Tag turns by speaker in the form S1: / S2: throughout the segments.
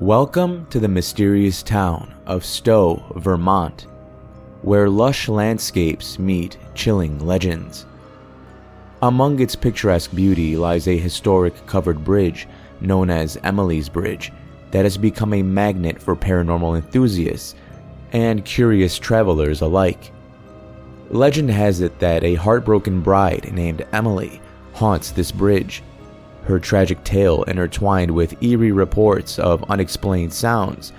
S1: Welcome to the mysterious town of Stowe, Vermont, where lush landscapes meet chilling legends. Among its picturesque beauty lies a historic covered bridge known as Emily's Bridge that has become a magnet for paranormal enthusiasts and curious travelers alike. Legend has it that a heartbroken bride named Emily haunts this bridge, her tragic tale intertwined with eerie reports of unexplained sounds,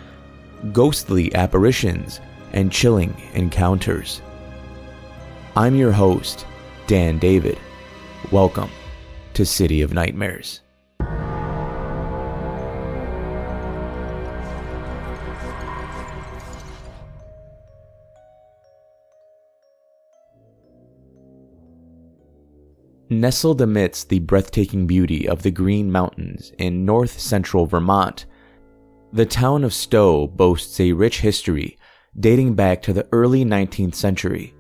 S1: ghostly apparitions, and chilling encounters. I'm your host, Dan David. Welcome to City of Nightmares. Nestled amidst the breathtaking beauty of the Green Mountains in north central Vermont, the town of Stowe boasts a rich history dating back to the early 19th century.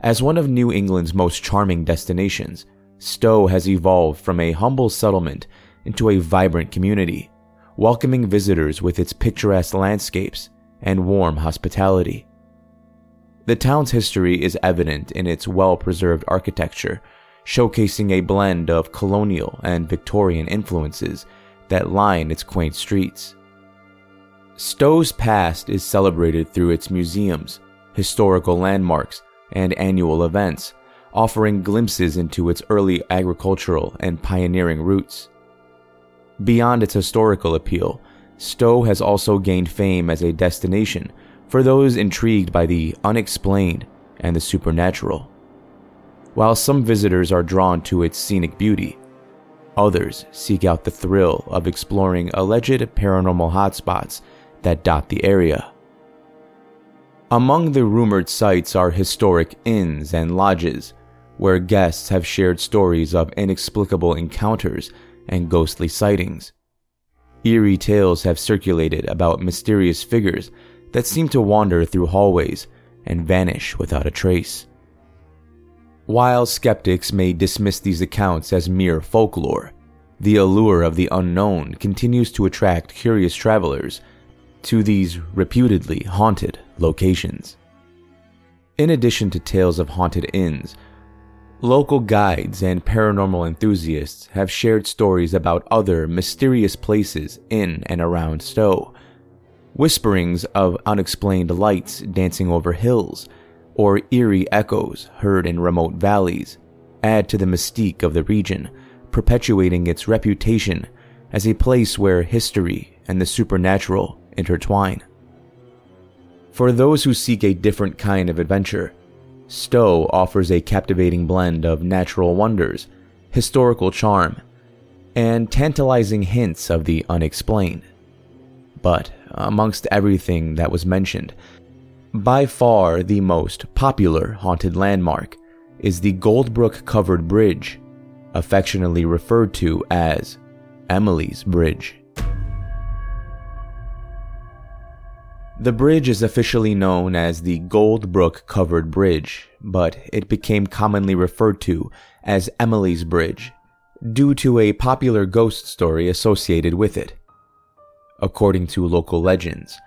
S1: As one of New England's most charming destinations, Stowe has evolved from a humble settlement into a vibrant community, welcoming visitors with its picturesque landscapes and warm hospitality. The town's history is evident in its well preserved architecture showcasing a blend of colonial and Victorian influences that line its quaint streets. Stowe's past is celebrated through its museums, historical landmarks, and annual events, offering glimpses into its early agricultural and pioneering roots. Beyond its historical appeal, Stowe has also gained fame as a destination for those intrigued by the unexplained and the supernatural. While some visitors are drawn to its scenic beauty, others seek out the thrill of exploring alleged paranormal hotspots that dot the area. Among the rumored sites are historic inns and lodges, where guests have shared stories of inexplicable encounters and ghostly sightings. Eerie tales have circulated about mysterious figures that seem to wander through hallways and vanish without a trace. While skeptics may dismiss these accounts as mere folklore, the allure of the unknown continues to attract curious travelers to these reputedly haunted locations. In addition to tales of haunted inns, local guides and paranormal enthusiasts have shared stories about other mysterious places in and around Stowe. Whisperings of unexplained lights dancing over hills or eerie echoes heard in remote valleys add to the mystique of the region, perpetuating its reputation as a place where history and the supernatural intertwine. For those who seek a different kind of adventure, Stowe offers a captivating blend of natural wonders, historical charm, and tantalizing hints of the unexplained. But amongst everything that was mentioned, by far the most popular haunted landmark is the Goldbrook Covered Bridge, affectionately referred to as Emily's Bridge. The bridge is officially known as the Goldbrook Covered Bridge, but it became commonly referred to as Emily's Bridge due to a popular ghost story associated with it. According to local legends,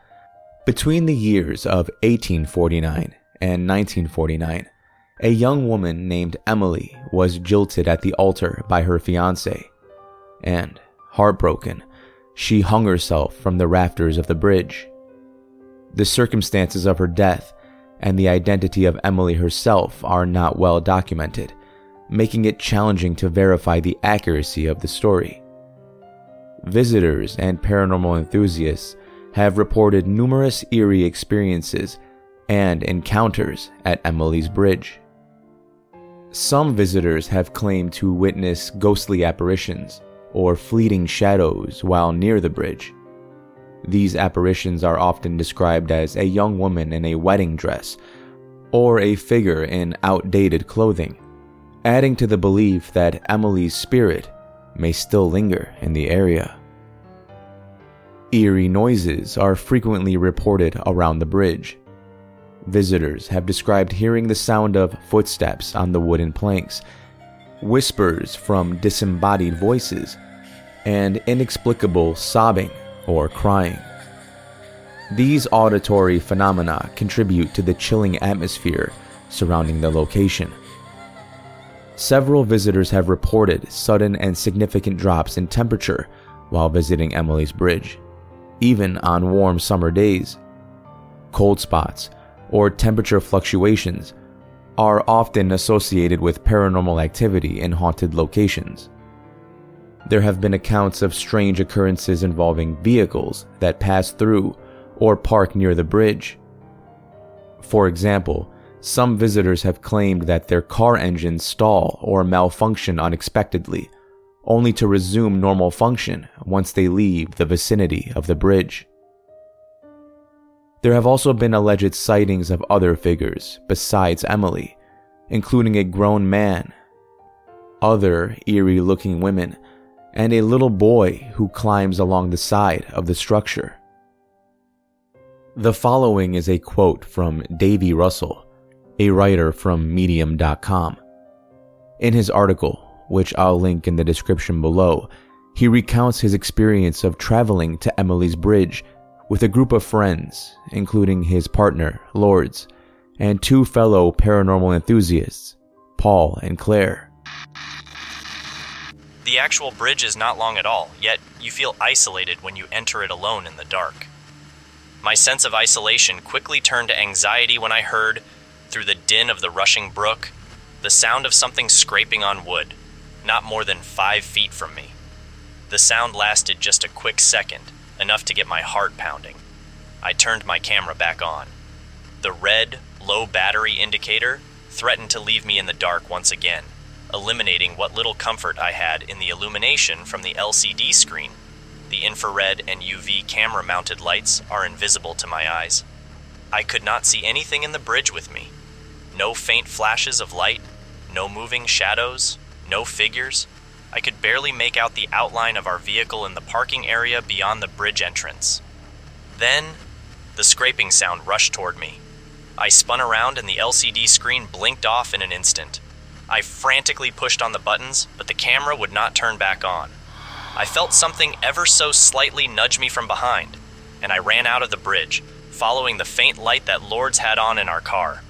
S1: between the years of 1849 and 1949, a young woman named Emily was jilted at the altar by her fiance, and, heartbroken, she hung herself from the rafters of the bridge. The circumstances of her death and the identity of Emily herself are not well documented, making it challenging to verify the accuracy of the story. Visitors and paranormal enthusiasts have reported numerous eerie experiences and encounters at Emily's Bridge. Some visitors have claimed to witness ghostly apparitions or fleeting shadows while near the bridge. These apparitions are often described as a young woman in a wedding dress or a figure in outdated clothing, adding to the belief that Emily's spirit may still linger in the area. Eerie noises are frequently reported around the bridge. Visitors have described hearing the sound of footsteps on the wooden planks, whispers from disembodied voices, and inexplicable sobbing or crying. These auditory phenomena contribute to the chilling atmosphere surrounding the location. Several visitors have reported sudden and significant drops in temperature while visiting Emily's Bridge, even on warm summer days. Cold spots or temperature fluctuations are often associated with paranormal activity in haunted locations. There have been accounts of strange occurrences involving vehicles that pass through or park near the bridge. For example, some visitors have claimed that their car engines stall or malfunction unexpectedly, only to resume normal function once they leave the vicinity of the bridge. There have also been alleged sightings of other figures besides Emily, including a grown man, other eerie looking women, and a little boy who climbs along the side of the structure. The following is a quote from Davy Russell, a writer from Medium.com. In his article, which I'll link in the description below, he recounts his experience of traveling to Emily's Bridge with a group of friends, including his partner, Lourdes, and two fellow paranormal enthusiasts, Paul and Claire.
S2: The actual bridge is not long at all, yet you feel isolated when you enter it alone in the dark. My sense of isolation quickly turned to anxiety when I heard, through the din of the rushing brook, the sound of something scraping on wood, not more than five feet from me. The sound lasted just a quick second, enough to get my heart pounding. I turned my camera back on. The red, low battery indicator threatened to leave me in the dark once again eliminating what little comfort I had in the illumination from the LCD screen. The infrared and UV camera mounted lights are invisible to my eyes. I could not see anything in the bridge with me. No faint flashes of light, no moving shadows, no figures. I could barely make out the outline of our vehicle in the parking area beyond the bridge entrance. Then, the scraping sound rushed toward me. I spun around and the LCD screen blinked off in an instant. I frantically pushed on the buttons, but the camera would not turn back on. I felt something ever so slightly nudge me from behind, and I ran out of the bridge, following the faint light that Lourdes had on in our car.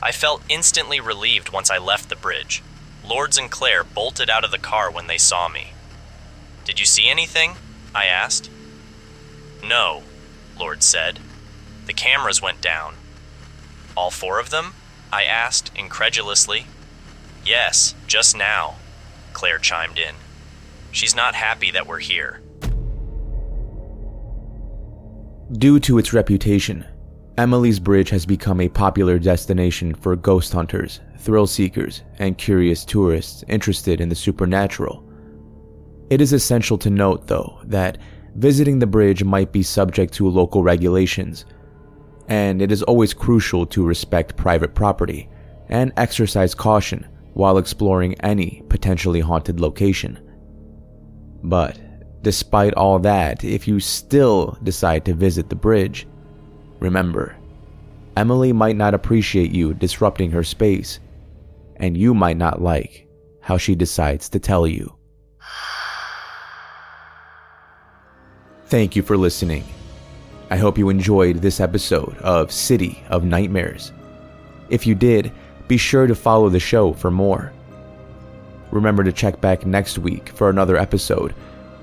S2: I felt instantly relieved once I left the bridge. Lourdes and Claire bolted out of the car when they saw me. Did you see anything? I asked. No, Lourdes said. The cameras went down. All four of them? I asked incredulously. Yes, just now, Claire chimed in. She's not happy that we're here.
S1: Due to its reputation, Emily's Bridge has become a popular destination for ghost hunters, thrill seekers, and curious tourists interested in the supernatural. It is essential to note, though, that visiting the bridge might be subject to local regulations, and it is always crucial to respect private property and exercise caution while exploring any potentially haunted location. But despite all that, if you still decide to visit the bridge, remember, Emily might not appreciate you disrupting her space, and you might not like how she decides to tell you. Thank you for listening. I hope you enjoyed this episode of City of Nightmares. If you did, be sure to follow the show for more. Remember to check back next week for another episode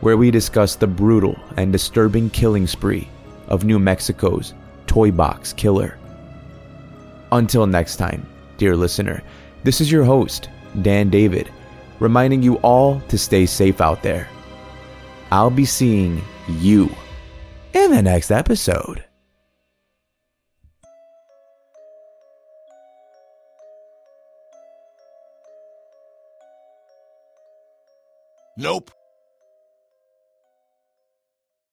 S1: where we discuss the brutal and disturbing killing spree of New Mexico's Toy Box Killer. Until next time, dear listener, this is your host, Dan David, reminding you all to stay safe out there. I'll be seeing you in the next episode.
S3: Nope.